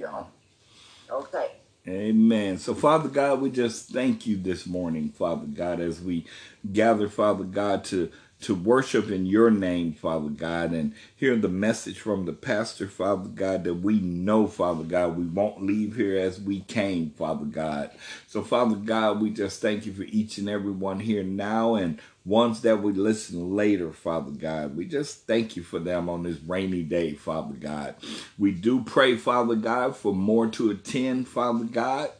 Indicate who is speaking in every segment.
Speaker 1: y'all. Okay.
Speaker 2: Amen. So, Father God, we just thank you this morning, Father God, as we gather, Father God, to to worship in your name, Father God, and hear the message from the pastor, Father God, that we know, Father God, we won't leave here as we came, Father God. So, Father God, we just thank you for each and every one here now and ones that we listen later, Father God. We just thank you for them on this rainy day, Father God. We do pray, Father God, for more to attend, Father God.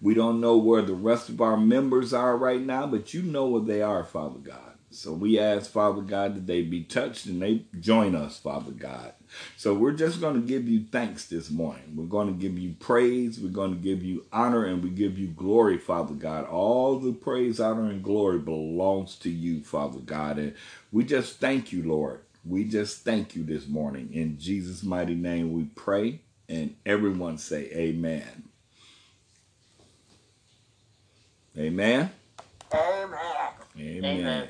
Speaker 2: We don't know where the rest of our members are right now, but you know where they are, Father God. So we ask, Father God, that they be touched and they join us, Father God. So we're just going to give you thanks this morning. We're going to give you praise. We're going to give you honor and we give you glory, Father God. All the praise, honor, and glory belongs to you, Father God. And we just thank you, Lord. We just thank you this morning. In Jesus' mighty name we pray. And everyone say amen. Amen.
Speaker 1: Amen.
Speaker 2: Amen.
Speaker 1: Amen.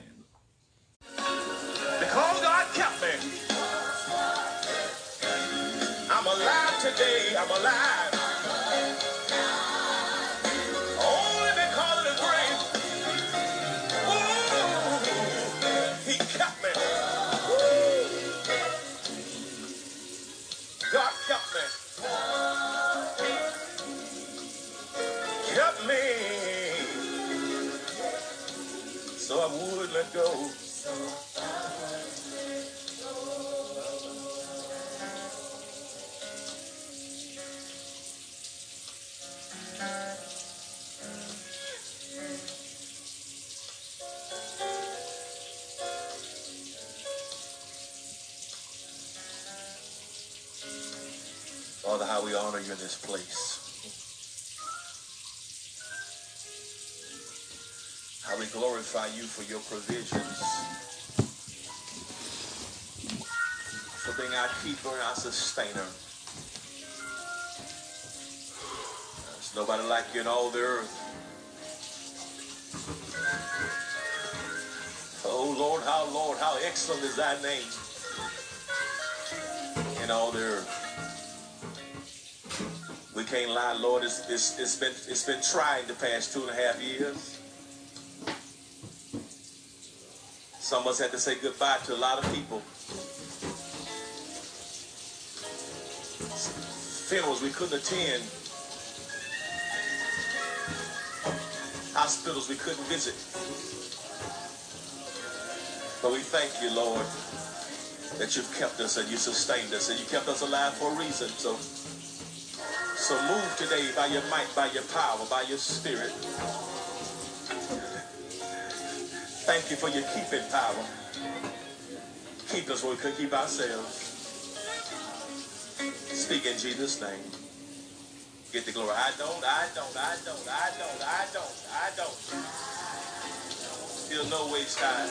Speaker 3: Today. I'm alive. How we honor you in this place. How we glorify you for your provisions, for being our keeper and our sustainer. There's nobody like you in all the earth. Oh Lord, how Lord, how excellent is thy name in all the earth. We can't lie, Lord. It's, it's, it's been it's been trying the past two and a half years. Some of us had to say goodbye to a lot of people. Funerals we couldn't attend. Hospitals we couldn't visit. But we thank you, Lord, that you've kept us and you sustained us and you kept us alive for a reason. So so move today by your might, by your power, by your spirit. Thank you for your keeping power. Keep us where we could keep ourselves. Speak in Jesus' name. Get the glory. I don't, I don't, I don't, I don't, I don't, I don't. Feel no waste time.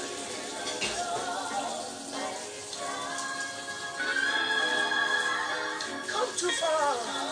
Speaker 3: Come too far.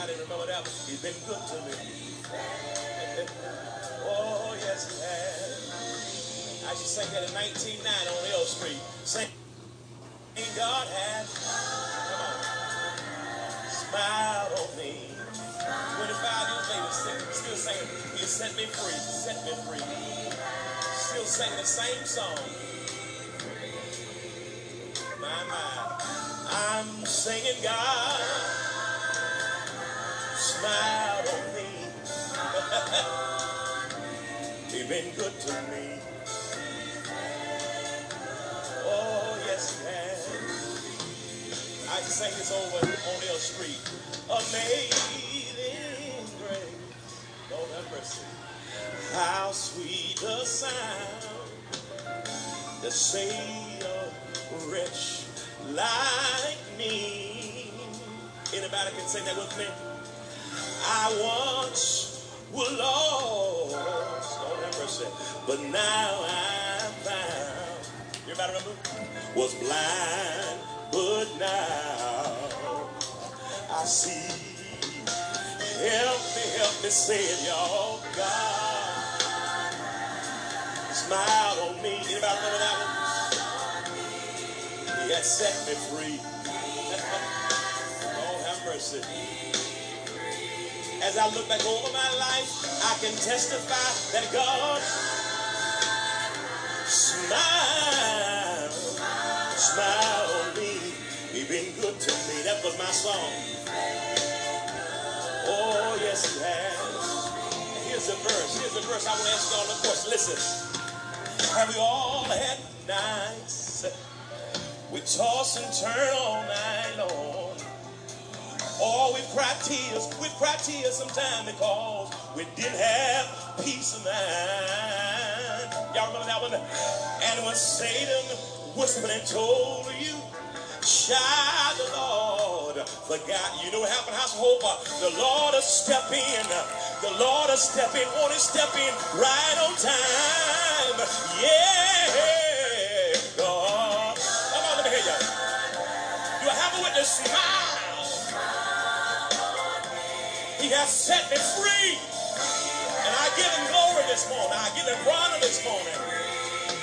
Speaker 3: Anybody remember that? He's been good to me. oh, yes, he has. I should sing that in 1990 on L Street. Sing, God has, come on, smiled on me. 25 years later, sing, still singing, He set me free, set me free. Still singing the same song. My, my. I'm singing God, smiled on me. He's been good to me. Oh, yes, he has. I can sing this over on L Street. Amazing grace. Lord have mercy. How sweet the sound that saved a wretch like me. Anybody can sing that with me? I once was lost, have mercy, but now I'm found. You remember? Was blind, but now I see. Help me, help me say it, y'all. God smiled on me. Anybody remember that one? He has set me free. Lord have mercy. As I look back over my life, I can testify that God smiled, smiled on me. He been good to me. That was my song. Oh, yes, he has. Here's the verse. Here's the verse. I want to ask y'all a question. Listen. Have we all had nights? We toss and turn all night long. Or we cry tears. We cry tears sometimes because we didn't have peace of mind. Y'all remember that one? And when Satan whispered and told you, child the Lord, forgot. You know what happened, house of hope? The Lord will step in. The Lord will step in. Won't he step in right on time? Yeah, Has set me free. And I give him glory this morning. I give him honor this morning.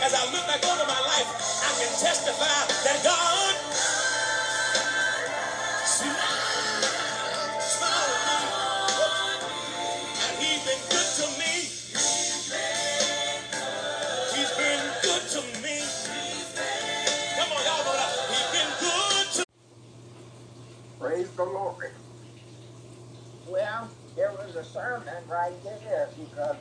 Speaker 3: As I look back over my life, I can testify that God smiled, smiled on me. And he's been good to me. He's been good to me. Come on, y'all that. He's been good to
Speaker 1: Praise the Lord. Well, there was a sermon right there because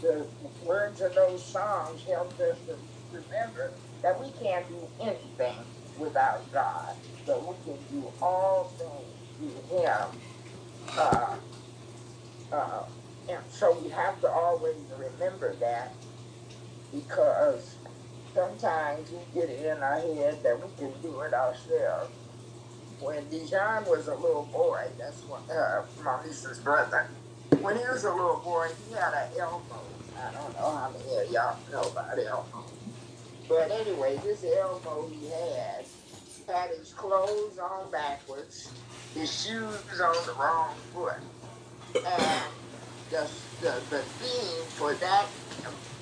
Speaker 1: the words of those songs helped us to remember that we can't do anything without God, but we can do all things through Him. Uh, uh, and so we have to always remember that because sometimes we get it in our head that we can do it ourselves. When Dijon was a little boy, that's what, uh, my niece's brother, when he was a little boy, he had an Elmo. I don't know how many of y'all know about Elmo. But anyway, this Elmo he had had his clothes on backwards, his shoes on the wrong foot. And the, the, the theme for that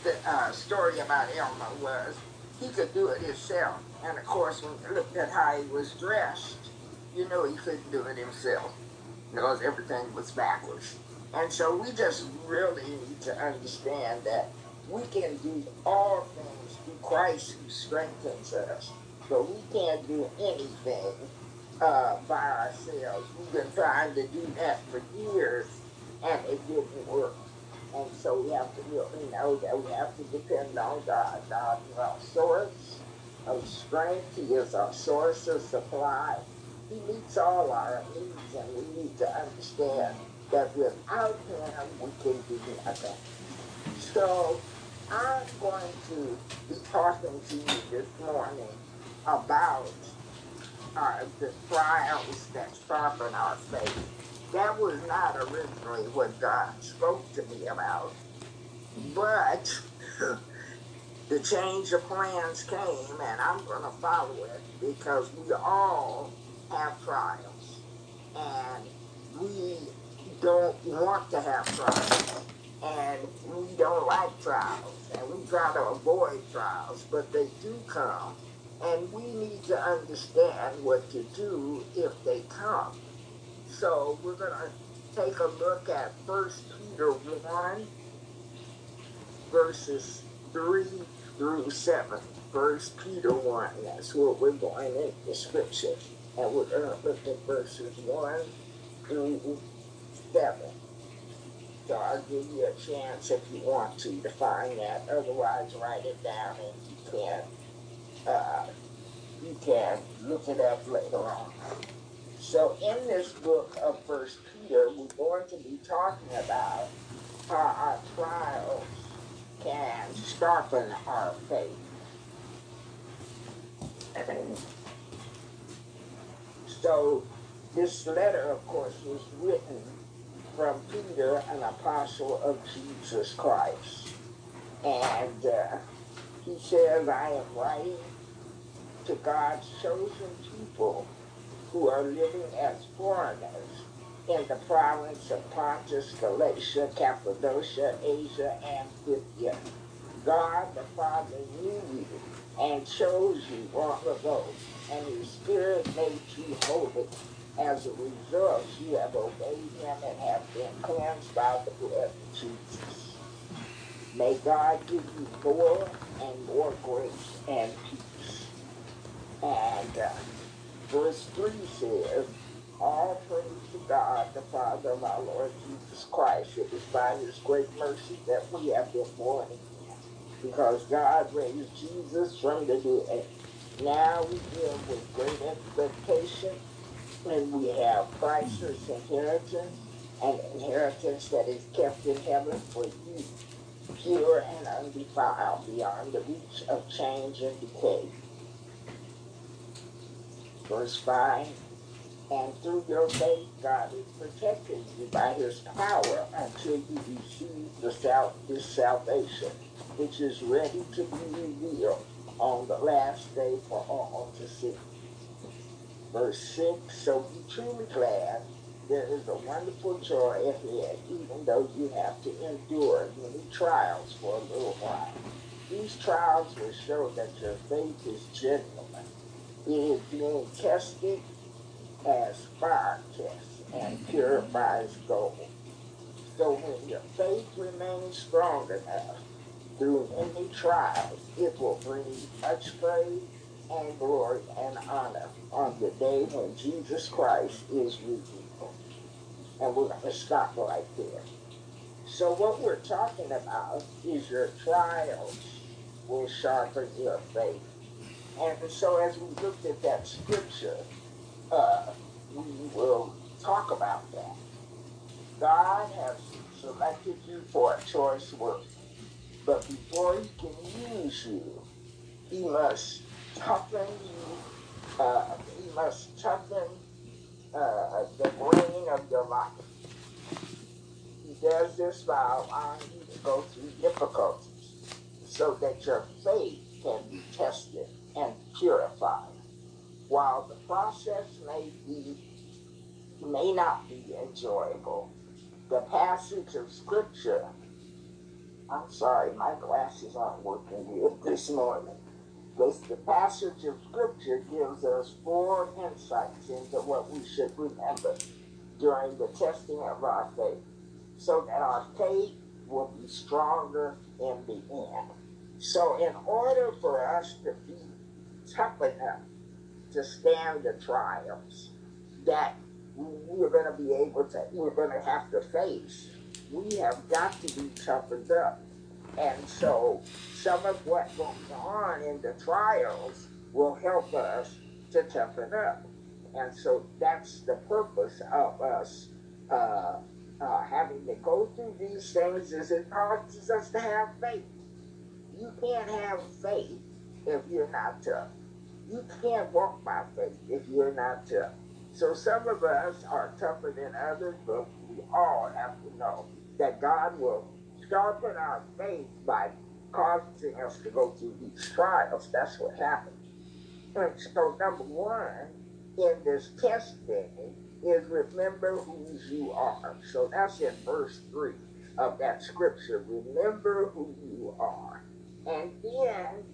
Speaker 1: the, uh, story about Elmo was he could do it himself. And of course, when you looked at how he was dressed, you know he couldn't do it himself because everything was backwards. And so we just really need to understand that we can do all things through Christ who strengthens us, but we can't do anything uh, by ourselves. We've been trying to do that for years, and it didn't work. And so we have to really know that we have to depend on God. God is our source of strength. He is our source of supply. He meets all our needs, and we need to understand that without Him, we can do nothing. So I'm going to be talking to you this morning about uh, the trials that sharpen our faith. That was not originally what God spoke to me about. But the change of plans came, and I'm going to follow it because we all have trials. And we don't want to have trials. And we don't like trials. And we try to avoid trials, but they do come. And we need to understand what to do if they come. So we're going to take a look at 1 Peter 1, verses 3 through 7. 1 Peter 1, that's what we're going in the scripture. And we're going to look at verses 1 through 7. So I'll give you a chance if you want to to find that. Otherwise, write it down and you can, uh, you can look it up later on. So in this book of First Peter, we're going to be talking about how our trials can sharpen our faith. So this letter, of course, was written from Peter, an apostle of Jesus Christ. And uh, he says, I am writing to God's chosen people who are living as foreigners in the province of Pontus, Galatia, Cappadocia, Asia, and Bithynia. God the Father knew you and chose you long ago, and his Spirit made you holy. As a result, you have obeyed him and have been cleansed by the blood of Jesus. May God give you more and more grace and peace. And uh, verse 3 says, All praise to God, the Father of our Lord Jesus Christ. It is by his great mercy that we have been born again. Because God raised Jesus from the dead. Now we live with great expectation, and we have priceless inheritance, an inheritance that is kept in heaven for you, pure and undefiled, beyond the reach of change and decay. Verse 5 And through your faith, God is protecting you by his power until you receive the sal- this salvation, which is ready to be revealed on the last day for all to see. Verse 6 So be truly glad. There is a wonderful joy ahead, even though you have to endure many trials for a little while. These trials will show that your faith is genuine. It is being tested as fire tests and purifies gold. So when your faith remains strong enough through any trials, it will bring much praise and glory and honor on the day when Jesus Christ is revealed. And we're going to stop right there. So what we're talking about is your trials will sharpen your faith. And so as we looked at that scripture, uh, we will talk about that. God has selected you for a choice work. But before he can use you, he must toughen you, uh, he must toughen uh, the brain of your life. He does this by allowing you to go through difficulties so that your faith can be tested and purified. While the process may be may not be enjoyable, the passage of scripture I'm sorry, my glasses aren't working good this morning. This, the passage of scripture gives us four insights into what we should remember during the testing of our faith, so that our faith will be stronger in the end. So, in order for us to be tough enough to stand the trials that we're going to be able to, we're going to have to face, we have got to be toughened up. And so, some of what goes on in the trials will help us to toughen up. And so, that's the purpose of us uh, uh, having to go through these things, is it causes us to have faith. You can't have faith if you're not tough. You can't walk by faith if you're not tough. So some of us are tougher than others, but we all have to know that God will sharpen our faith by causing us to go through these trials. That's what happens. And so number one in this testing is remember who you are. So that's in verse three of that scripture. Remember who you are. And then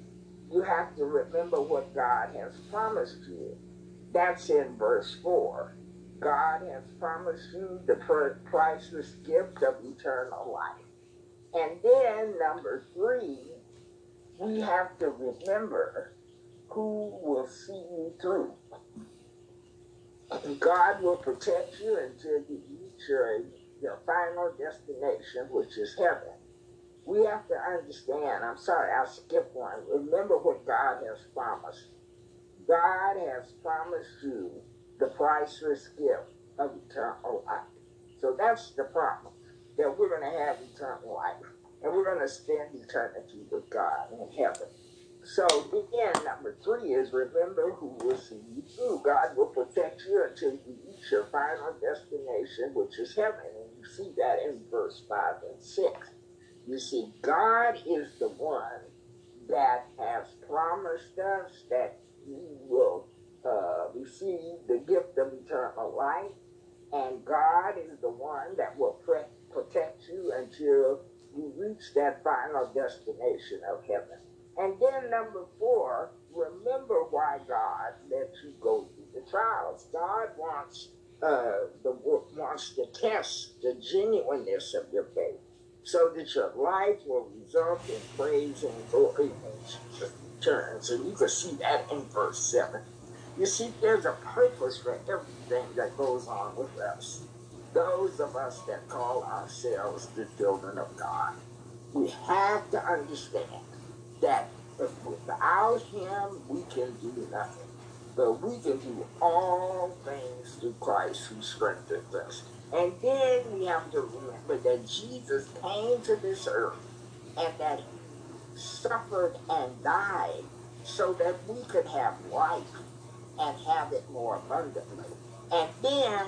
Speaker 1: you have to remember what God has promised you. That's in verse 4. God has promised you the priceless gift of eternal life. And then, number three, we have to remember who will see you through. God will protect you until you reach your, your final destination, which is heaven we have to understand. I'm sorry, I'll skip one. Remember what God has promised. God has promised you the priceless gift of eternal life. So that's the promise that we're going to have eternal life and we're going to spend eternity with God in heaven. So again, number three is remember who will see you through. God will protect you until you reach your final destination, which is heaven. And you see that in verse 5 and 6. You see, God is the one that has promised us that He will uh, receive the gift of eternal life, and God is the one that will pre- protect you until you reach that final destination of heaven. And then number four, remember why God lets you go through the trials. God wants uh, the wants to test the genuineness of your faith so that your life will result in praise and glory when Jesus returns. And you can see that in verse 7. You see, there's a purpose for everything that goes on with us. Those of us that call ourselves the children of God, we have to understand that without Him, we can do nothing. But we can do all things through Christ who strengthens us. And then we have to remember that Jesus came to this earth and that he suffered and died so that we could have life and have it more abundantly. And then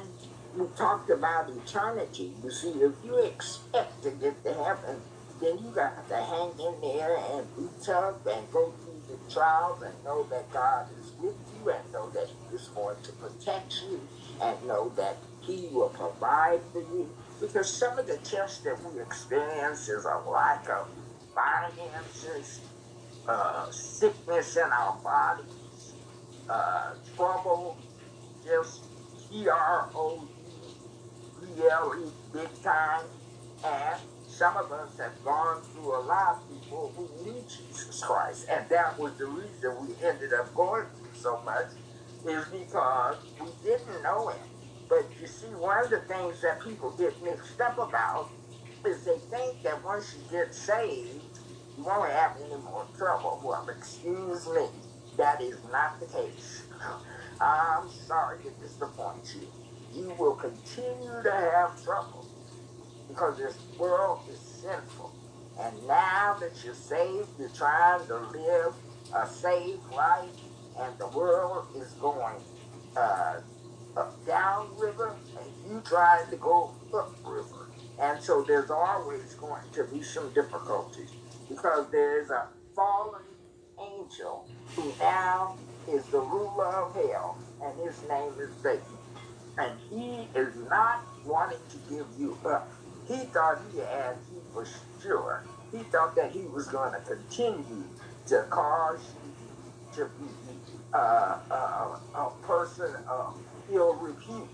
Speaker 1: we talked about eternity. You see, if you expect to get to heaven, then you got to hang in there and be tough and go through the trials and know that God is with you and know that He is going to protect you and know that he will provide for you. Because some of the tests that we experience is a lack of finances, uh, sickness in our bodies, uh, trouble, just T-R-O-U-B-L-E, big time. And some of us have gone through a lot before we knew Jesus Christ. And that was the reason we ended up going through so much is because we didn't know him. But you see, one of the things that people get mixed up about is they think that once you get saved, you won't have any more trouble. Well, excuse me, that is not the case. I'm sorry to disappoint you. You will continue to have trouble because this world is sinful. And now that you're saved, you're trying to live a safe life, and the world is going uh, downriver and you trying to go upriver. And so there's always going to be some difficulties because there's a fallen angel who now is the ruler of hell, and his name is Satan. And he is not wanting to give you up. He thought he had you for sure. He thought that he was going to continue to cause you to be uh, uh, a person of ill repute.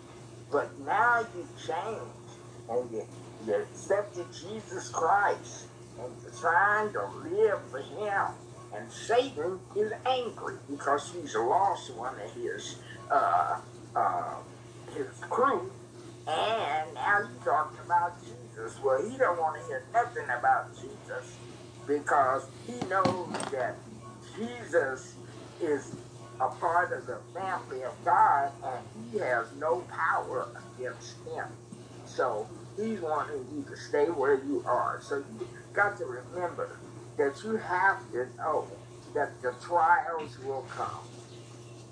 Speaker 1: But now you've changed and you, you accepted Jesus Christ and you're trying to live for Him. And Satan is angry because he's lost one of his uh, uh, his crew. And now you're talking about Jesus. Well, he don't want to hear nothing about Jesus because he knows that Jesus is a part of the family of God, and he has no power against him. So he's wanting you to stay where you are. So you got to remember that you have to know that the trials will come.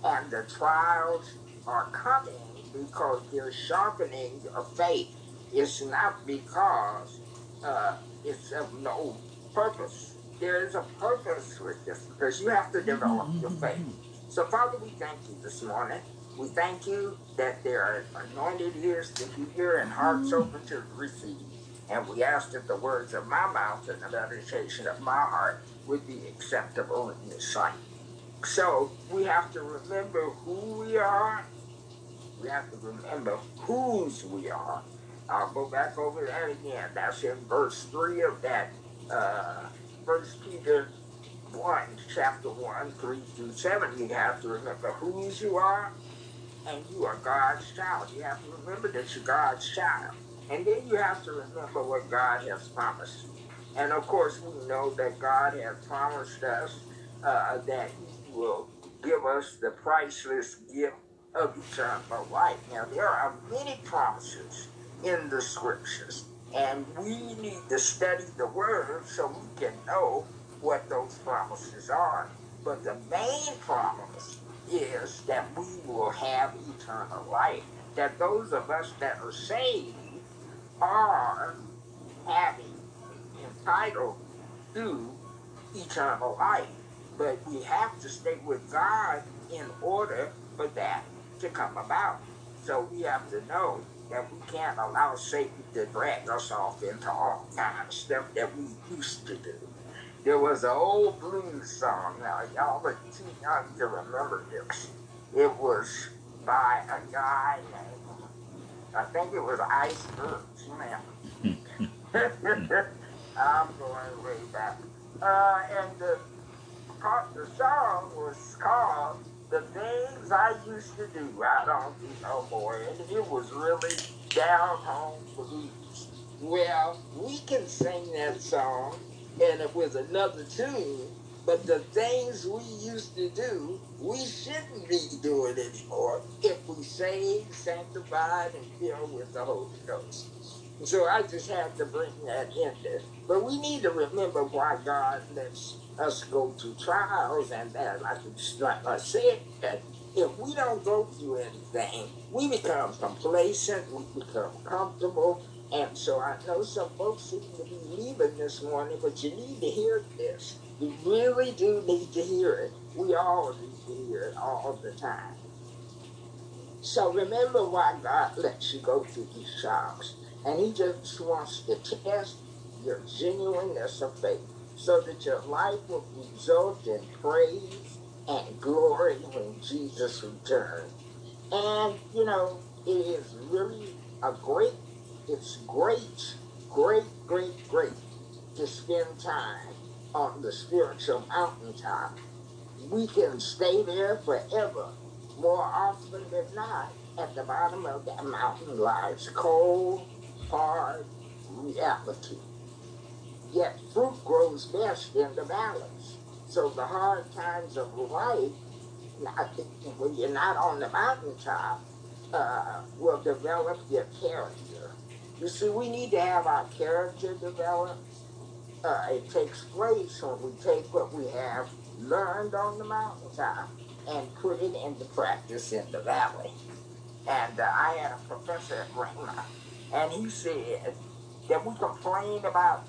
Speaker 1: And the trials are coming because they're sharpening your faith. It's not because uh, it's of no purpose. There is a purpose with this because you have to mm-hmm, develop your mm-hmm, faith. Mm-hmm. So, Father, we thank you this morning. We thank you that there are anointed ears to hear and hearts open to receive. And we ask that the words of my mouth and the meditation of my heart would be acceptable in his sight. So we have to remember who we are. We have to remember whose we are. I'll go back over that again. That's in verse 3 of that uh, First Peter 1, chapter 1, 3 through 7. You have to remember whose you are, and you are God's child. You have to remember that you're God's child. And then you have to remember what God has promised. And of course, we know that God has promised us uh, that He will give us the priceless gift of eternal life. Now, there are many promises in the scriptures, and we need to study the Word so we can know what those promises are. But the main promise is that we will have eternal life. That those of us that are saved are having entitled to eternal life. But we have to stay with God in order for that to come about. So we have to know that we can't allow Satan to drag us off into all kind of stuff that we used to do. There was an old blues song. Now, y'all are too young to remember this. It was by a guy named, I think it was Icebergs. Man. I'm going way back. Uh, and the, the song was called The Things I Used to Do. I don't do no more. And it was really down home blues. Well, we can sing that song and it was another tune. But the things we used to do, we shouldn't be doing anymore if we saved, sanctified, and filled with the Holy Ghost. So I just had to bring that in there. But we need to remember why God lets us go through trials and that, like, like I said, if we don't go through anything, we become complacent, we become comfortable, and so I know some folks seem to be leaving this morning, but you need to hear this. You really do need to hear it. We all need to hear it all the time. So remember why God lets you go through these trials. And He just wants to test your genuineness of faith so that your life will result in praise and glory when Jesus returns. And, you know, it is really a great it's great, great, great, great to spend time on the spiritual mountaintop. We can stay there forever. More often than not, at the bottom of that mountain lies cold, hard reality. Yet fruit grows best in the valleys. So the hard times of life, when you're not on the mountaintop, uh, will develop your character you see, we need to have our character developed. Uh, it takes place when we take what we have learned on the mountaintop and put it into practice in the valley. And uh, I had a professor at Rhema, and he said that we complain about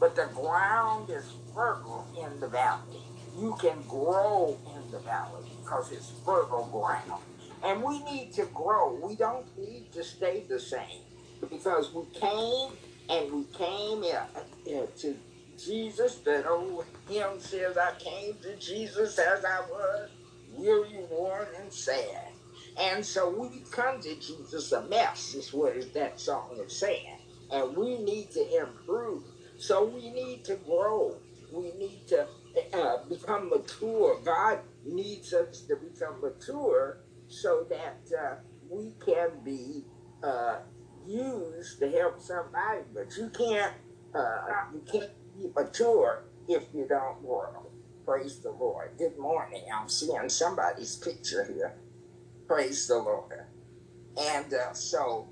Speaker 1: but the ground is fertile in the valley. You can grow in the valley because it's fertile ground. And we need to grow. We don't need to stay the same because we came and we came uh, to Jesus. That old hymn says, I came to Jesus as I was, weary, worn, and sad. And so we come to Jesus a mess, is what that song is saying. And we need to improve. So we need to grow. We need to uh, become mature. God needs us to become mature so that uh, we can be uh, used to help somebody, but you can't uh, you can't be mature if you don't grow. Praise the Lord. Good morning. I'm seeing somebody's picture here. Praise the Lord. And uh, so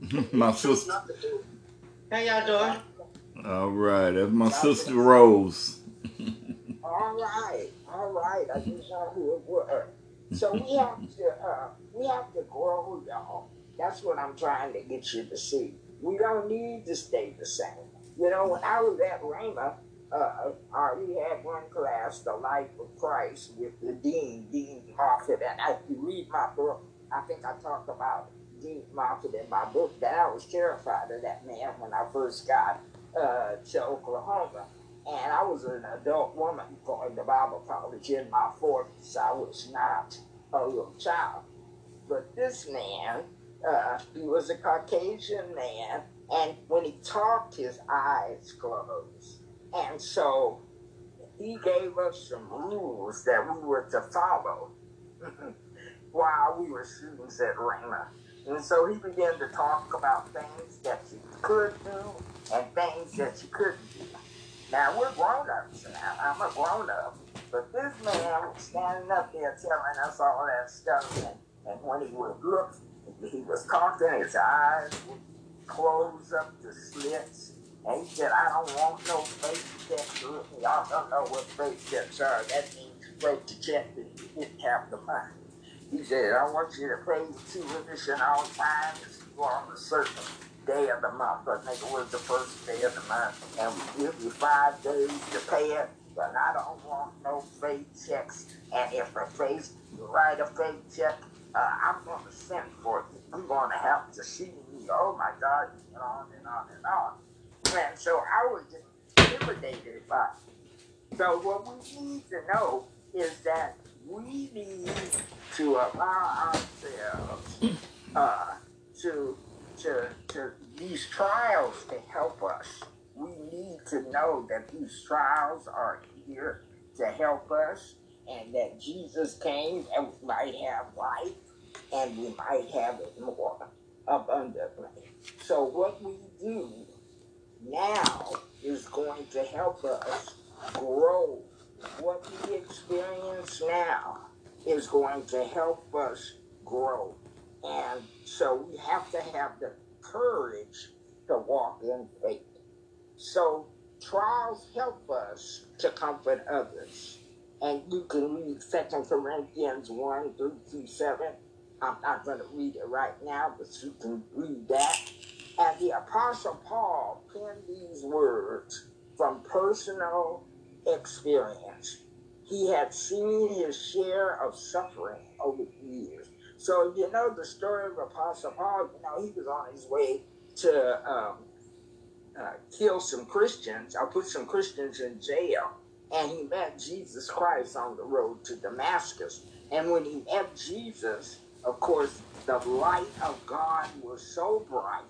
Speaker 2: my sister.
Speaker 4: How y'all doing?
Speaker 2: All right, that's my sister Rose.
Speaker 1: All right, all right. I just know who it was. So we have to, uh, we have to grow, y'all. That's what I'm trying to get you to see. We don't need to stay the same. You know, when I was at uh, uh, we had one class, The Life of Christ, with the Dean, Dean Moffat. And if you read my book, I think I talked about Dean Moffat in my book that I was terrified of that man when I first got uh, to Oklahoma. And I was an adult woman going to Bible college in my 40s. I was not a little child. But this man, uh, he was a Caucasian man, and when he talked, his eyes closed. And so he gave us some rules that we were to follow while we were students at Rhema. And so he began to talk about things that you could do and things that you couldn't do. Now we're grown ups now. I'm a grown up. But this man was standing up there telling us all that stuff and, and when he would look he was talking, his eyes would close up the slits. And he said, I don't want no faith checks. Y'all don't know what faith checks are. That means wrote the check that you didn't have the money. He said, I want you to pay the tuition all times You go on the certain day of the month. I think it was the first day of the month. And we give you five days to pay it. But I don't want no fake checks. And if a face, you write a fake check, uh, I'm going to send for you. I'm going to have to see you. Oh my God, and on and on and on. And so I was intimidated by it. So what we need to know is that we need to allow ourselves uh, to, to, to these trials to help us. We need to know that these trials are here to help us and that Jesus came and we might have life and we might have it more abundantly. So what we do now is going to help us grow. What we experience now is going to help us grow. And so we have to have the courage to walk in faith. So trials help us to comfort others. And you can read 2 Corinthians 1 through 2 7 I'm not going to read it right now, but you can read that. And the Apostle Paul penned these words from personal experience. He had seen his share of suffering over the years. So, you know, the story of Apostle Paul, you know, he was on his way to um, uh, kill some Christians, or put some Christians in jail. And he met Jesus Christ on the road to Damascus. And when he met Jesus, of course, the light of God was so bright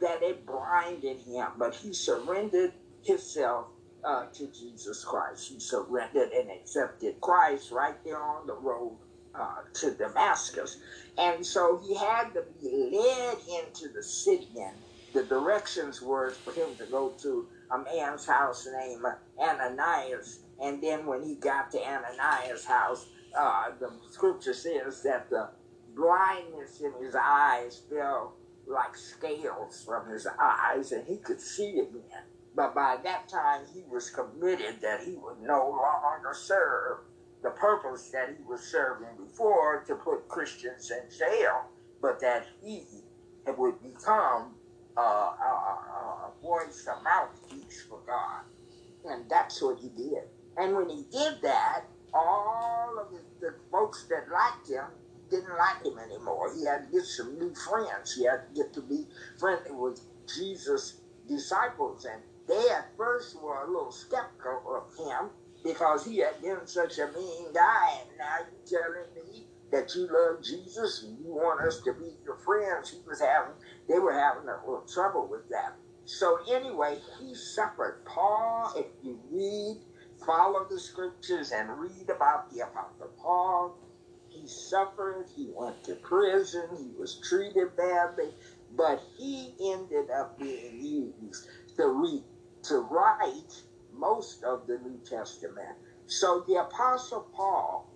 Speaker 1: that it blinded him, but he surrendered himself uh, to Jesus Christ. He surrendered and accepted Christ right there on the road uh, to Damascus. And so he had to be led into the city, and the directions were for him to go to a man's house named Ananias. And then when he got to Ananias' house, uh, the scripture says that the blindness in his eyes fell like scales from his eyes, and he could see again. But by that time, he was committed that he would no longer serve the purpose that he was serving before to put Christians in jail, but that he would become uh, a, a voice, a mouthpiece for God. And that's what he did. And when he did that, all of the, the folks that liked him didn't like him anymore. He had to get some new friends. He had to get to be friendly with Jesus' disciples. And they at first were a little skeptical of him because he had been such a mean guy. And now you're telling me that you love Jesus and you want us to be your friends. He was having, they were having a little trouble with that. So anyway, he suffered. Paul, if you read, follow the scriptures and read about the Apostle Paul, he suffered, he went to prison, he was treated badly, but he ended up being used to read, to write most of the New Testament. So the Apostle Paul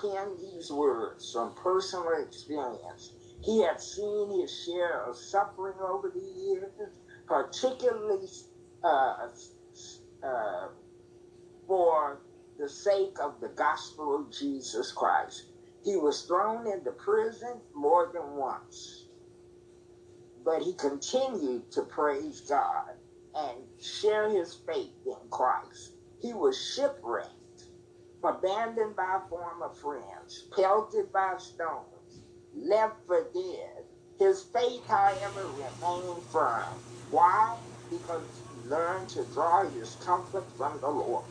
Speaker 1: penned these words from personal experience. He had seen his share of suffering over the years, particularly uh, uh, for the sake of the gospel of Jesus Christ. He was thrown into prison more than once, but he continued to praise God and share his faith in Christ. He was shipwrecked, abandoned by former friends, pelted by stones, left for dead. His faith, however, remained firm. Why? Because he learned to draw his comfort from the Lord.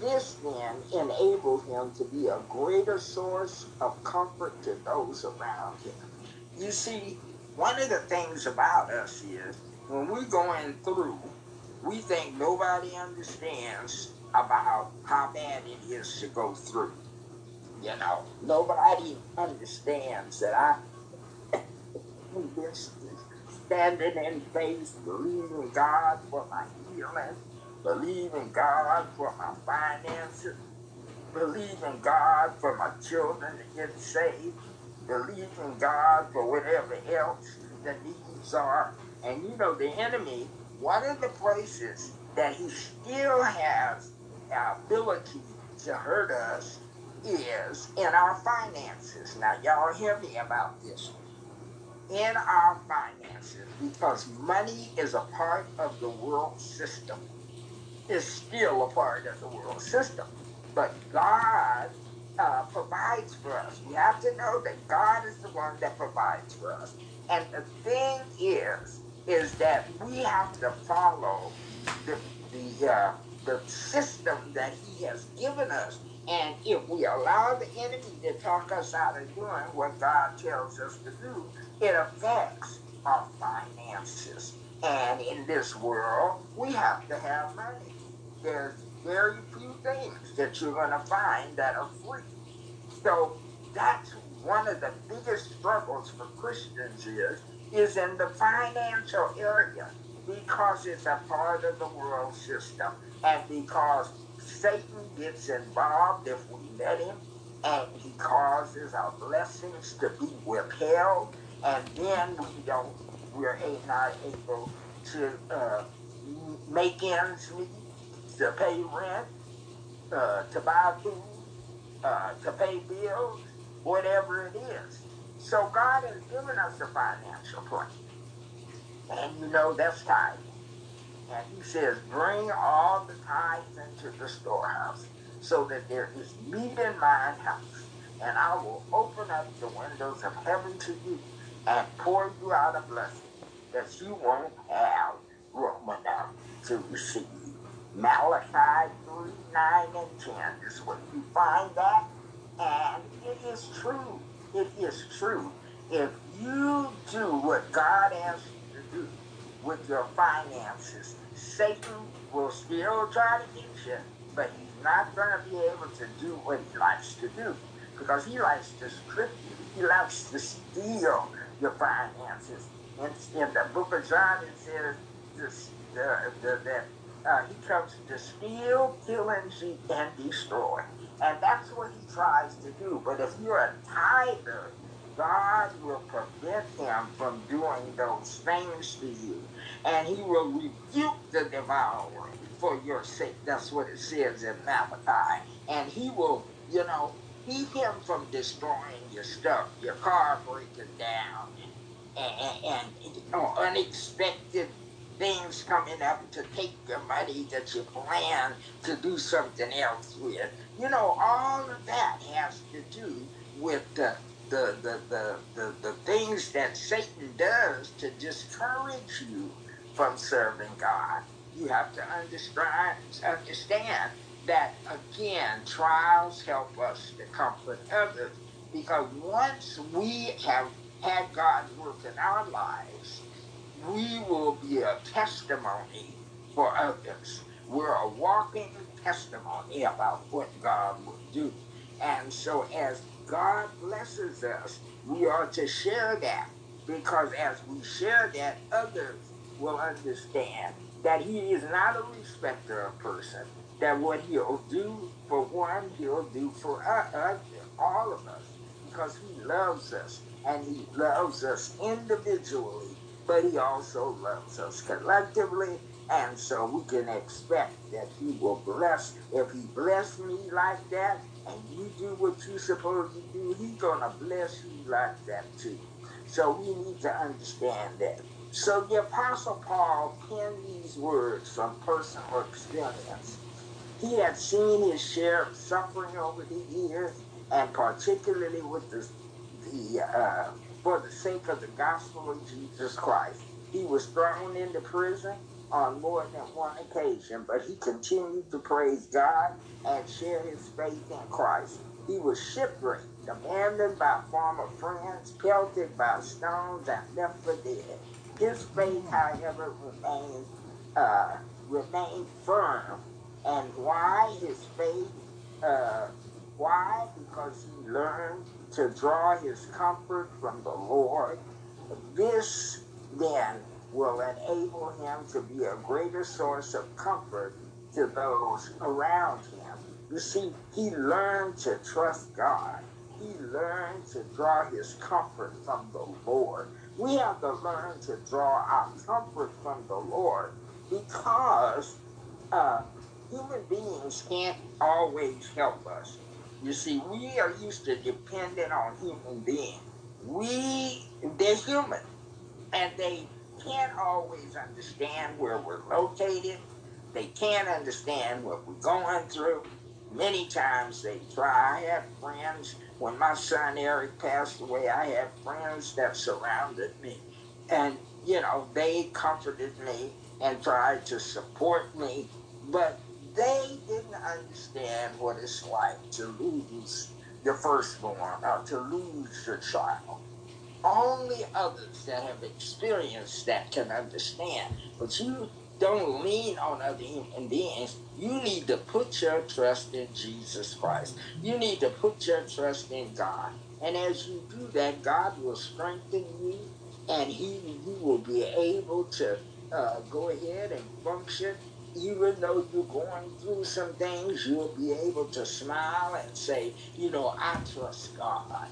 Speaker 1: This then enabled him to be a greater source of comfort to those around him. You see, one of the things about us is when we're going through, we think nobody understands about how bad it is to go through. You know, nobody understands that I been standing in faith, believing God for my healing believing God for my finances, believing God for my children to get saved, believing God for whatever else the needs are. And you know, the enemy, one of the places that he still has ability to hurt us is in our finances. Now, y'all hear me about this. In our finances, because money is a part of the world system is still a part of the world system. But God uh, provides for us. We have to know that God is the one that provides for us. And the thing is, is that we have to follow the the uh, the system that He has given us. And if we allow the enemy to talk us out of doing what God tells us to do, it affects our finances. And in this world, we have to have money there's very few things that you're going to find that are free. So that's one of the biggest struggles for Christians is is in the financial area because it's a part of the world system and because Satan gets involved if we let him and he causes our blessings to be withheld and then we don't we're not able to uh, make ends meet to pay rent, uh, to buy food, uh, to pay bills, whatever it is. So God has given us a financial plan. And you know that's tithing. And he says, bring all the tithes into the storehouse so that there is meat in mine house. And I will open up the windows of heaven to you and pour you out a blessing that you won't have room enough to receive. Malachi 3, 9, and 10 is where you find that. And it is true. It is true. If you do what God asks you to do with your finances, Satan will still try to get you, but he's not going to be able to do what he likes to do because he likes to strip you. He likes to steal your finances. In, in the book of John, it says this, the, the, that uh, he comes to steal, kill, and, and destroy. And that's what he tries to do. But if you're a tither, God will prevent him from doing those things to you. And he will rebuke the devourer for your sake. That's what it says in Malachi. And he will, you know, keep him from destroying your stuff, your car breaking down, and, and, you know, unexpected things coming up to take the money that you plan to do something else with. You know, all of that has to do with the the, the, the, the, the things that Satan does to discourage you from serving God. You have to understand, understand that, again, trials help us to comfort others because once we have had God work in our lives, we will be a testimony for others. We're a walking testimony about what God will do. And so as God blesses us, we are to share that because as we share that, others will understand that He is not a respecter of person, that what He'll do for one, He'll do for us, all of us, because He loves us and He loves us individually but he also loves us collectively And so we can expect that he will bless. If he bless me like that, and you do what you're supposed to do, he's gonna bless you like that too. So we need to understand that. So the Apostle Paul penned these words from personal experience. He had seen his share of suffering over the years, and particularly with the, the uh, for the sake of the gospel of Jesus Christ. He was thrown into prison on more than one occasion, but he continued to praise God and share his faith in Christ. He was shipwrecked, abandoned by former friends, pelted by stones, and left for dead. His faith, however, remained uh, remained firm. And why his faith? Uh, why? Because he learned to draw his comfort from the Lord. This then will enable him to be a greater source of comfort to those around him. You see, he learned to trust God. He learned to draw his comfort from the Lord. We have to learn to draw our comfort from the Lord because uh, human beings can't always help us. You see, we are used to depending on human beings. We, they're human, and they can't always understand where we're located. They can't understand what we're going through. Many times they try. I have friends. When my son Eric passed away, I had friends that surrounded me. And, you know, they comforted me and tried to support me. But they didn't understand what it's like to lose your firstborn or to lose your child only others that have experienced that can understand. But you don't lean on other human beings. You need to put your trust in Jesus Christ. You need to put your trust in God. And as you do that, God will strengthen you and He you will be able to uh, go ahead and function. Even though you're going through some things, you'll be able to smile and say, you know, I trust God.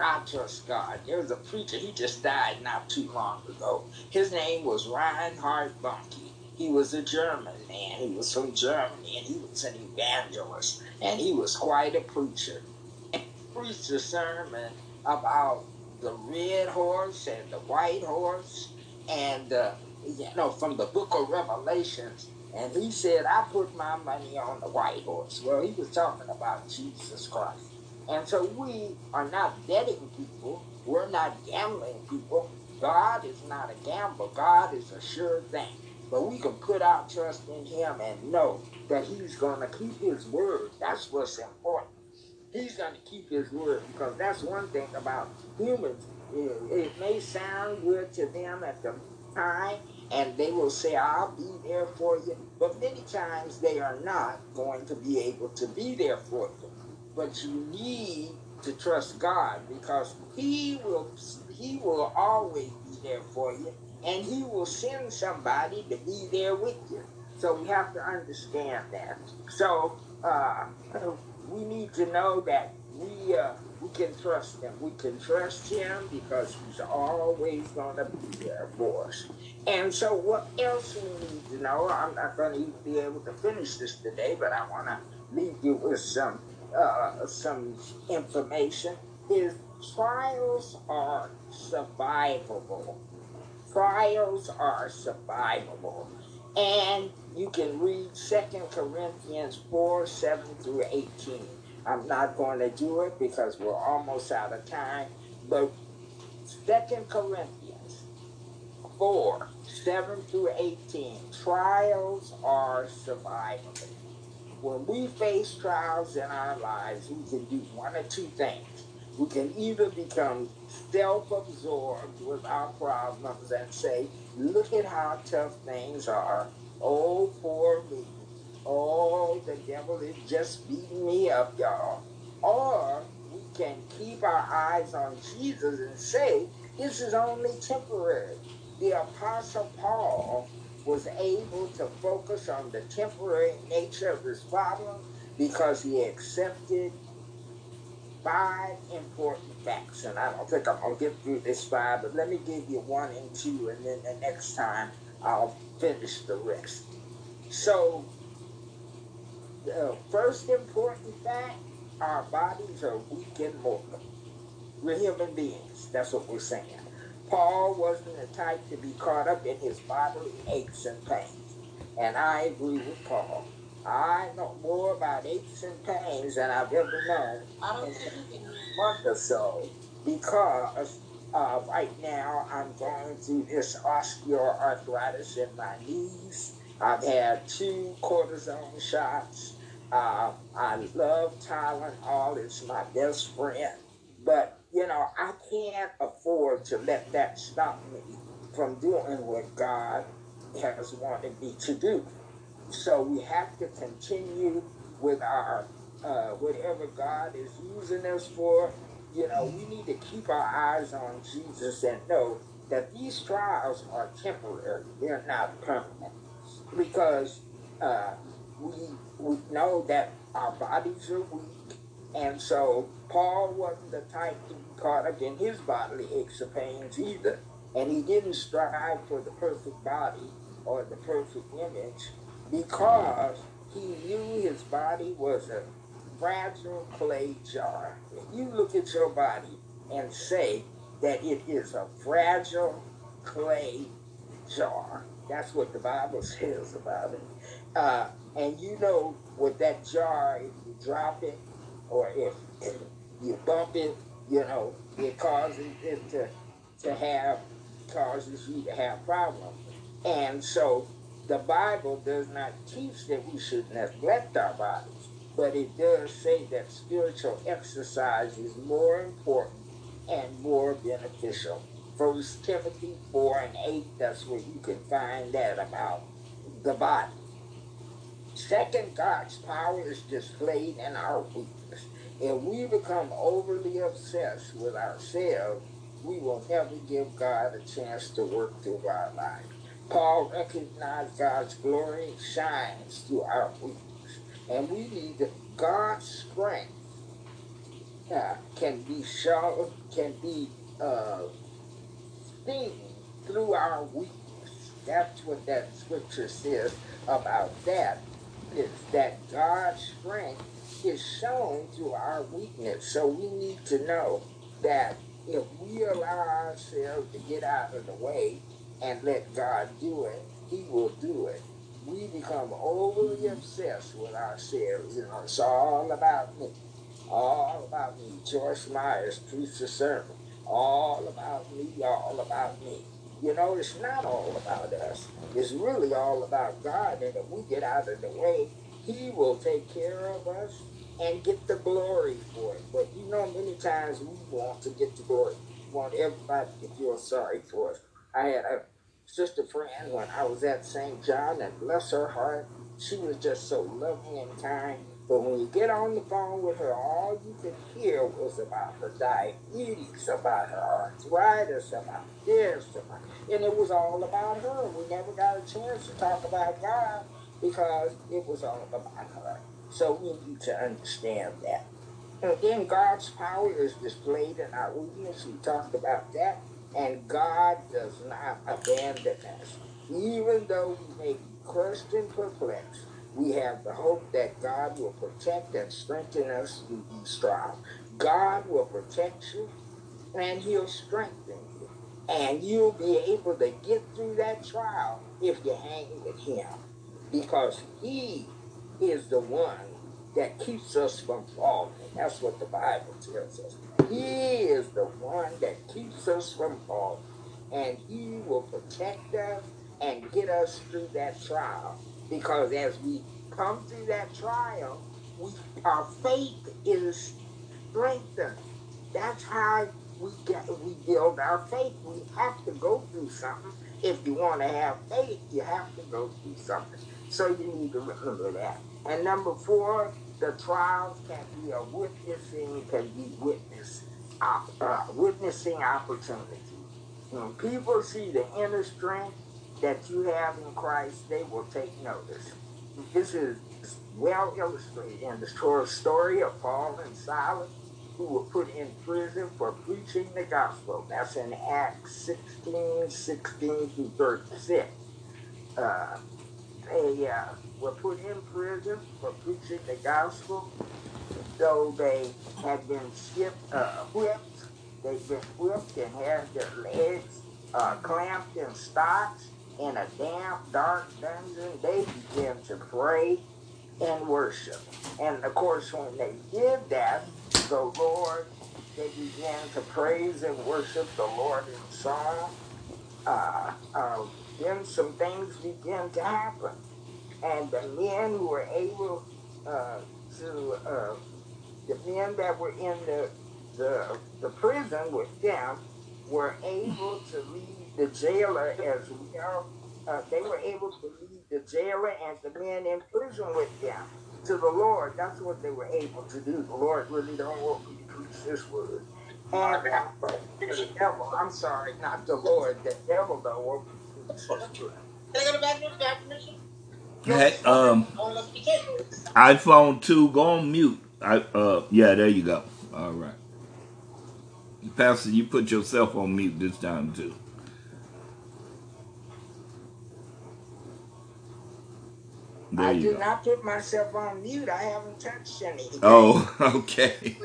Speaker 1: I trust God. There was a preacher, he just died not too long ago. His name was Reinhard Bonnke. He was a German man. He was from Germany and he was an evangelist. And he was quite a preacher. He preached a sermon about the red horse and the white horse and, uh, you know, from the book of Revelations. And he said, I put my money on the white horse. Well, he was talking about Jesus Christ. And so we are not betting people. We're not gambling people. God is not a gamble. God is a sure thing. But we can put our trust in him and know that he's going to keep his word. That's what's important. He's going to keep his word because that's one thing about humans. It, it may sound good to them at the time, and they will say, I'll be there for you. But many times they are not going to be able to be there for you but you need to trust God because He will He will always be there for you, and He will send somebody to be there with you. So we have to understand that. So uh, we need to know that we uh, we can trust Him. We can trust Him because He's always going to be there for us. And so, what else we need to know? I'm not going to be able to finish this today, but I want to leave you with some uh, some information is trials are survivable. Trials are survivable. And you can read 2 Corinthians 4 7 through 18. I'm not going to do it because we're almost out of time. But 2 Corinthians 4 7 through 18. Trials are survivable when we face trials in our lives, we can do one or two things. We can either become self absorbed with our problems and say, look at how tough things are. Oh, poor me. Oh, the devil is just beating me up, y'all. Or we can keep our eyes on Jesus and say, this is only temporary. The Apostle Paul was able to focus on the temporary nature of his problem because he accepted five important facts. And I don't think I'm going to get through this five, but let me give you one and two, and then the next time I'll finish the rest. So, the first important fact our bodies are weak and mortal. We're human beings. That's what we're saying. Paul wasn't the type to be caught up in his bodily aches and pains. And I agree with Paul. I know more about aches and pains than I've ever known in a month or so because uh, right now I'm going through this osteoarthritis in my knees. I've had two cortisone shots. Uh, I love Tylenol. It's my best friend. But, you know, I can't afford to let that stop me from doing what God has wanted me to do. So we have to continue with our uh, whatever God is using us for. You know, we need to keep our eyes on Jesus and know that these trials are temporary; they're not permanent. Because uh, we we know that our bodies are weak, and so Paul wasn't the type to caught up in his bodily aches or pains either, and he didn't strive for the perfect body or the perfect image because he knew his body was a fragile clay jar. If you look at your body and say that it is a fragile clay jar, that's what the Bible says about it. Uh, and you know, with that jar, if you drop it or if you bump it, you know, it causes it to, to have, causes you to have problems. And so the Bible does not teach that we should neglect our bodies, but it does say that spiritual exercise is more important and more beneficial. First Timothy 4 and 8, that's where you can find that about the body. Second, God's power is displayed in our weakness. If we become overly obsessed with ourselves, we will never give God a chance to work through our life. Paul recognized God's glory shines through our weakness, and we need God's strength uh, can be shown, can be uh, seen through our weakness. That's what that scripture says about that. That God's strength is shown through our weakness. So we need to know that if we allow ourselves to get out of the way and let God do it, He will do it. We become overly obsessed with ourselves. You know, it's all about me. All about me. Joyce Myers preached a sermon. All about me, all about me. You know, it's not all about us. It's really all about God. And if we get out of the way, He will take care of us and get the glory for it. But you know, many times we want to get the glory. We want everybody to feel sorry for us. I had a sister friend when I was at St. John, and bless her heart, she was just so loving and kind. But when you get on the phone with her, all you could hear was about her diabetes, about her arthritis, about this, about, and it was all about her. We never got a chance to talk about God because it was all about her. So we need to understand that. And then God's power is displayed in our weakness. We talked about that. And God does not abandon us. Even though we may be crushed and perplexed, we have the hope that God will protect and strengthen us through these trials. God will protect you and He'll strengthen you. And you'll be able to get through that trial if you hang with Him. Because He is the one that keeps us from falling. That's what the Bible tells us. He is the one that keeps us from falling. And He will protect us and get us through that trial. Because as we come through that trial, we, our faith is strengthened. That's how we get we build our faith. We have to go through something. If you want to have faith, you have to go through something. So you need to remember that. And number four, the trials can be a witnessing, can be witness, uh, witnessing opportunity. When people see the inner strength that you have in Christ, they will take notice. This is well illustrated in the story of Paul and Silas, who were put in prison for preaching the gospel. That's in Acts 16, 16 through 36. uh, they uh, were put in prison for preaching the gospel. Though they had been skipped, uh, whipped, they'd been whipped and had their legs uh, clamped in stocks in a damp, dark dungeon. They began to pray and worship. And of course, when they did that, the Lord, they began to praise and worship the Lord in song. Uh, uh, then some things began to happen. And the men who were able uh, to, uh, the men that were in the, the, the prison with them were able to lead the jailer as well. Uh, they were able to lead the jailer and the men in prison with them to the Lord. That's what they were able to do. The Lord really don't want me to preach this word. And uh, the devil, I'm sorry, not the Lord, the devil don't want me to preach this word.
Speaker 4: Can I go to the bathroom? Can I have?
Speaker 2: Hey, um,
Speaker 4: unless you can't.
Speaker 2: iPhone two, go on mute. I uh, yeah, there you go. All right, Pastor, you put yourself on mute this time too. There
Speaker 1: I
Speaker 2: you
Speaker 1: do
Speaker 2: go.
Speaker 1: not put myself on mute. I haven't touched anything.
Speaker 2: Oh, okay.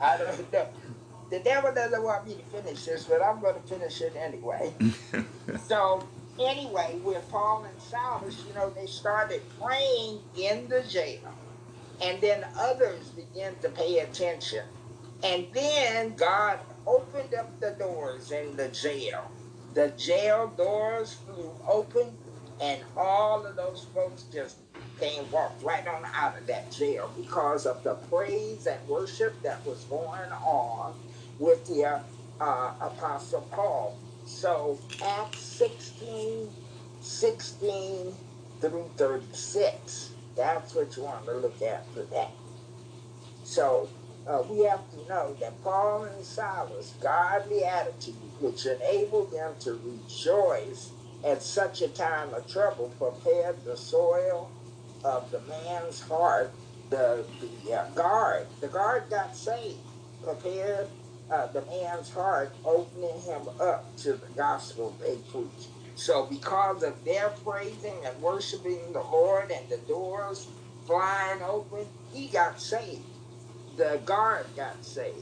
Speaker 1: I don't know. The devil doesn't want me to finish this, but I'm going to finish it anyway. so, anyway, with Paul and Silas, you know, they started praying in the jail. And then others began to pay attention. And then God opened up the doors in the jail. The jail doors flew open, and all of those folks just came walked right on out of that jail because of the praise and worship that was going on with the uh, uh, Apostle Paul. So Acts 16, 16 through 36. That's what you want to look at for that. So uh, we have to know that Paul and Silas' godly attitude, which enabled them to rejoice at such a time of trouble, prepared the soil of the man's heart. The, the uh, guard, the guard got saved, prepared uh, the man's heart, opening him up to the gospel they preached. So, because of their praising and worshiping the Lord and the doors flying open, he got saved. The guard got saved.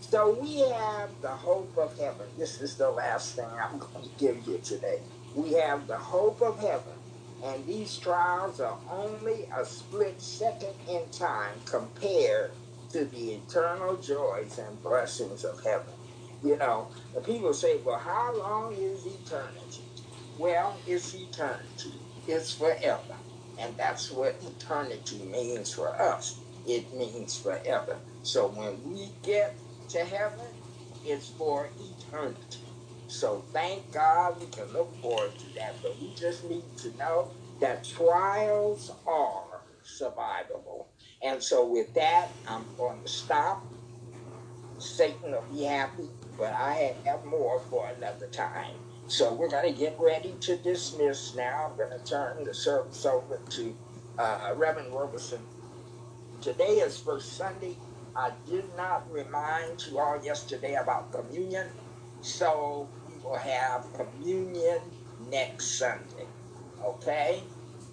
Speaker 1: So, we have the hope of heaven. This is the last thing I'm going to give you today. We have the hope of heaven. And these trials are only a split second in time compared to the eternal joys and blessings of heaven. You know, people say, well, how long is eternity? Well, it's eternity. It's forever. And that's what eternity means for us. It means forever. So when we get to heaven, it's for eternity. So thank God we can look forward to that. But we just need to know that trials are survivable. And so with that, I'm going to stop. Satan will be happy, but I have more for another time. So we're going to get ready to dismiss now. I'm going to turn the service over to uh, Reverend Roberson. Today is First Sunday. I did not remind you all yesterday about communion, so we will have communion next Sunday. Okay?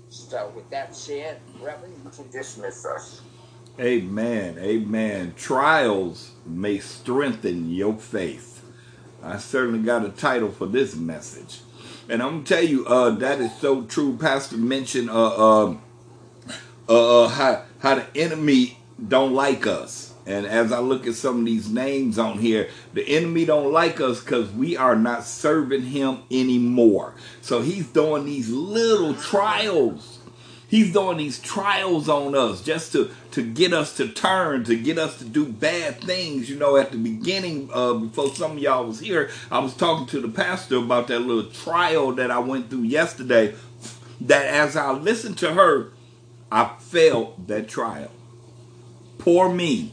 Speaker 1: So with that said, Reverend, you can dismiss us.
Speaker 2: Amen. Amen. Trials may strengthen your faith. I certainly got a title for this message. And I'm gonna tell you, uh, that is so true. Pastor mentioned uh, uh, uh, how how the enemy don't like us. And as I look at some of these names on here, the enemy don't like us because we are not serving him anymore. So he's doing these little trials. He's doing these trials on us just to to get us to turn, to get us to do bad things. You know, at the beginning, uh, before some of y'all was here, I was talking to the pastor about that little trial that I went through yesterday. That as I listened to her, I felt that trial. Poor me.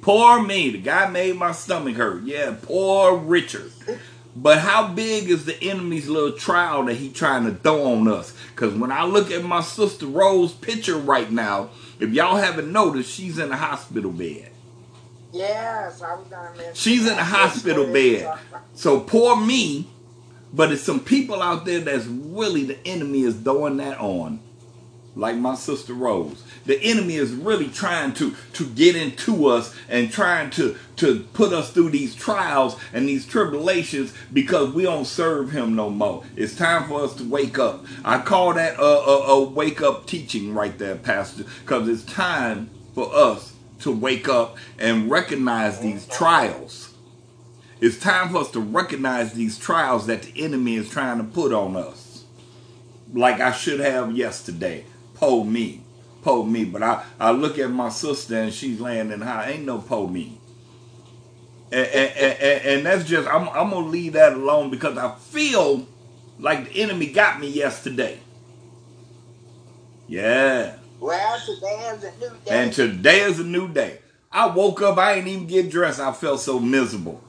Speaker 2: Poor me. The guy made my stomach hurt. Yeah, poor Richard. But how big is the enemy's little trial that he trying to throw on us? Because when I look at my sister Rose picture right now, if y'all haven't noticed, she's in a hospital bed.
Speaker 1: Yes, I was going to mention
Speaker 2: She's in a hospital bed. So poor me, But it's some people out there that's really the enemy is throwing that on. Like my sister Rose. The enemy is really trying to to get into us and trying to to put us through these trials and these tribulations because we don't serve him no more. It's time for us to wake up. I call that a, a, a wake up teaching right there, Pastor, because it's time for us to wake up and recognize these trials. It's time for us to recognize these trials that the enemy is trying to put on us. Like I should have yesterday. Po me. Po me. But I, I look at my sister and she's laying in high. Ain't no po me. And, and, and, and that's just, I'm, I'm going to leave that alone because I feel like the enemy got me yesterday. Yeah.
Speaker 1: Well, today is a new day.
Speaker 2: And today is a new day. I woke up, I ain't even get dressed. I felt so miserable.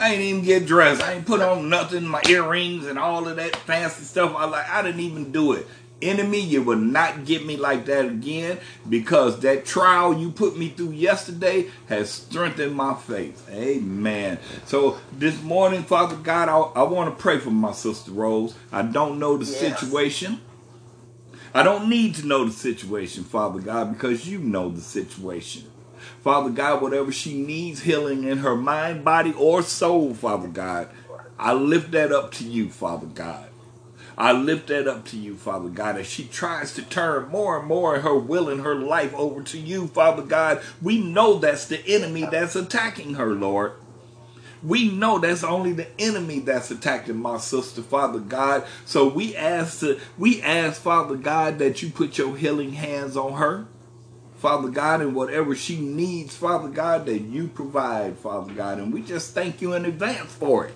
Speaker 2: I ain't even get dressed. I ain't put on nothing, my earrings and all of that fancy stuff. I like I didn't even do it. Enemy, you will not get me like that again because that trial you put me through yesterday has strengthened my faith. Amen. So this morning, Father God, I, I want to pray for my sister Rose. I don't know the
Speaker 1: Yes.
Speaker 2: situation. I don't need to know the situation, Father God, because you know the situation. Father God, whatever she needs healing in her mind, body, or soul, Father God, I lift that up to you, Father God. I lift that up to you, Father God, as she tries to turn more and more her will and her life over to you, Father God. We know that's the enemy that's attacking her, Lord. We know that's only the enemy that's attacking my sister, Father God. So we ask to, we ask, Father God, that you put your healing hands on her. Father God, and whatever she needs, Father God, that you provide, Father God. And we just thank you in advance for it.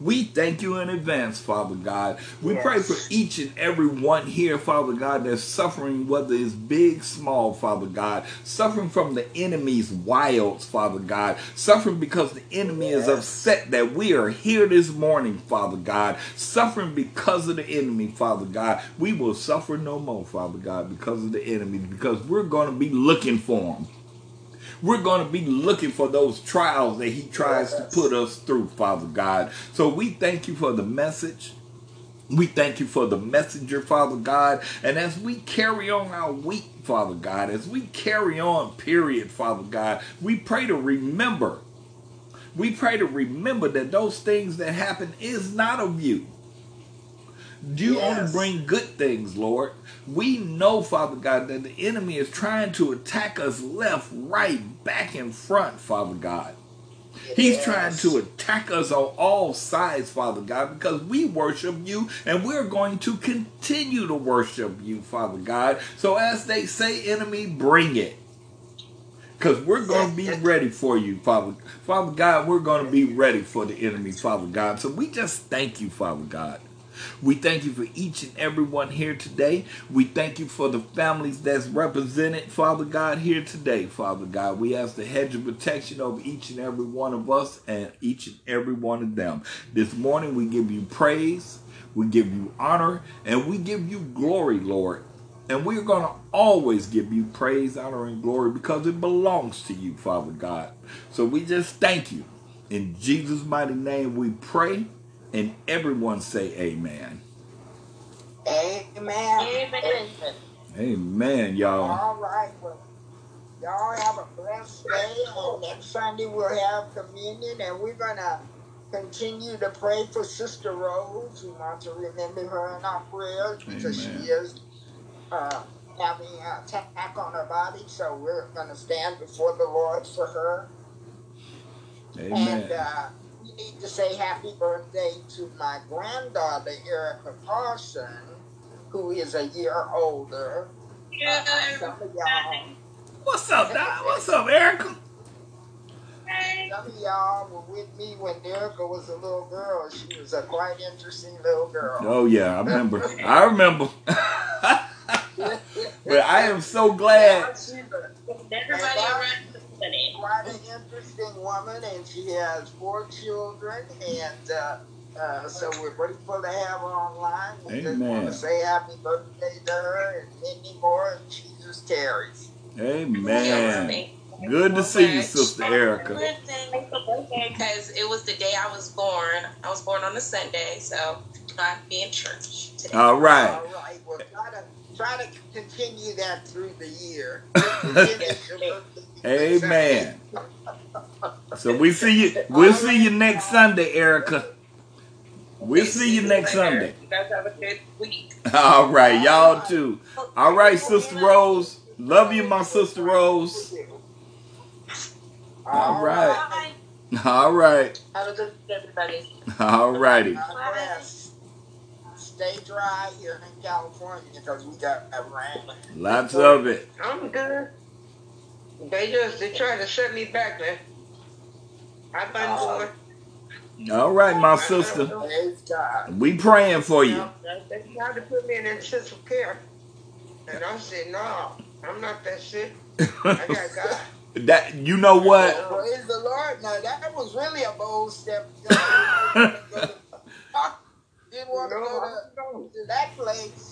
Speaker 2: We thank you in advance, Father God. We
Speaker 1: Yes.
Speaker 2: pray for each and every one here, Father God, that's suffering, whether it's big, small, Father God, suffering from the enemy's wilds, Father God, suffering because the enemy is upset that we are here this morning, Father God, suffering because of the enemy, Father God. We will suffer no more, Father God, because of the enemy, because we're going to be looking for him. We're going to be looking for those trials that he tries to put us through, Father God. So we thank you for the message. We thank you for the messenger, Father God. And as we carry on our week, Father God, as we carry on, period, Father God, we pray to remember. We pray to remember that those things that happen is not of you. Do you
Speaker 1: Yes.
Speaker 2: only bring good things, Lord. We know, Father God, that the enemy is trying to attack us left, right, back, and front, Father God. He's trying to attack us on all sides, Father God, because we worship you and we're going to continue to worship you, Father God. So as they say, enemy, bring it. Because we're going to be ready for you, Father. Father God, we're going to be ready for the enemy, Father God. So we just thank you, Father God. We thank you for each and every one here today. We thank you for the families that's represented, Father God, here today, Father God. We ask the hedge of protection over each and every one of us and each and every one of them. This morning we give you praise, we give you honor, and we give you glory, Lord. And we're going to always give you praise, honor, and glory because it belongs to you, Father God. So we just thank you. In Jesus' mighty name we pray, and everyone say amen.
Speaker 1: Amen.
Speaker 4: Amen.
Speaker 2: Amen, y'all.
Speaker 1: All right. Well, y'all have a blessed day. And next Sunday we'll have communion, and we're gonna continue to pray for Sister Rose. We want to remember her in our prayers because
Speaker 2: Amen.
Speaker 1: she is uh, having an attack on her body. So we're gonna stand before the Lord for her. And
Speaker 2: Amen.
Speaker 1: uh, we need to say happy birthday to my granddaughter Erica Parson, who is a year older. Uh, some of y'all.
Speaker 2: What's up, Doc? What's up, Erica?
Speaker 1: Some of y'all were with me when Erica was a little girl. She was a quite interesting little girl.
Speaker 2: Oh, yeah, I remember. I remember. but I am so glad.
Speaker 4: Everybody around the city.
Speaker 1: Quite an interesting woman, and she has four children. And uh, uh, so we're grateful to have her online. We just want
Speaker 2: Amen.
Speaker 1: to say happy birthday to her and many more. And Jesus carries.
Speaker 2: Amen. Good to see you, Sister Erica.
Speaker 4: Because it was the day I was born. I was born on a Sunday, so I'll be in church today.
Speaker 2: All right.
Speaker 1: All right. Well, try to try to continue that through the year. Finish your birthday.
Speaker 2: Amen. So we see you. We'll see you next Sunday, Erica. We'll see you next Sunday.
Speaker 4: You guys have a good week.
Speaker 2: All right, y'all uh, too. All right, Sister Rose. Love you, my Sister Rose. All right.
Speaker 4: Bye.
Speaker 2: All right.
Speaker 4: Have a good week, everybody.
Speaker 2: All righty.
Speaker 1: Stay dry here in California because we got a rain.
Speaker 2: Lots of it.
Speaker 5: I'm good. They just they trying to set me back there. I've been
Speaker 1: Oh.
Speaker 5: going.
Speaker 2: All right, my sister. We praying for you.
Speaker 5: They tried to put me in intensive care, and I said, "No, I'm not that sick. I got God."
Speaker 2: that you know what?
Speaker 1: Oh, praise the Lord. Now that was really a bold step. Didn't want to go
Speaker 5: I'm
Speaker 1: to,
Speaker 5: going.
Speaker 1: to that place.